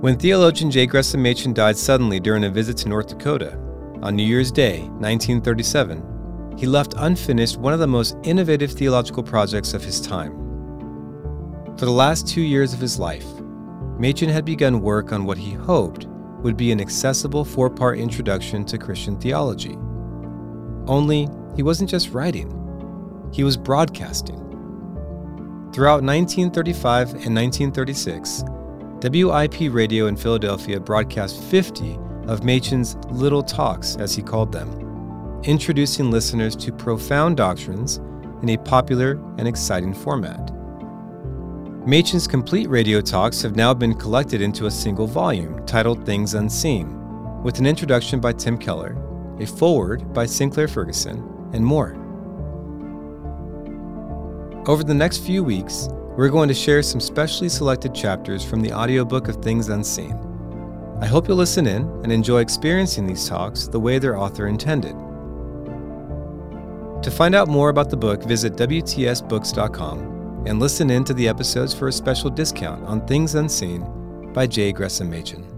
When theologian J. Gresham Machen died suddenly during a visit to North Dakota on New Year's Day, 1937, he left unfinished one of the most innovative theological projects of his time. For the last two years of his life, Machen had begun work on what he hoped would be an accessible four part introduction to Christian theology. Only, he wasn't just writing, he was broadcasting. Throughout 1935 and 1936, WIP Radio in Philadelphia broadcast 50 of Machen's little talks, as he called them, introducing listeners to profound doctrines in a popular and exciting format. Machen's complete radio talks have now been collected into a single volume titled Things Unseen, with an introduction by Tim Keller, a foreword by Sinclair Ferguson, and more. Over the next few weeks, we're going to share some specially selected chapters from the audiobook of Things Unseen. I hope you'll listen in and enjoy experiencing these talks the way their author intended. To find out more about the book, visit WTSBooks.com and listen in to the episodes for a special discount on Things Unseen by J. Gresham Machen.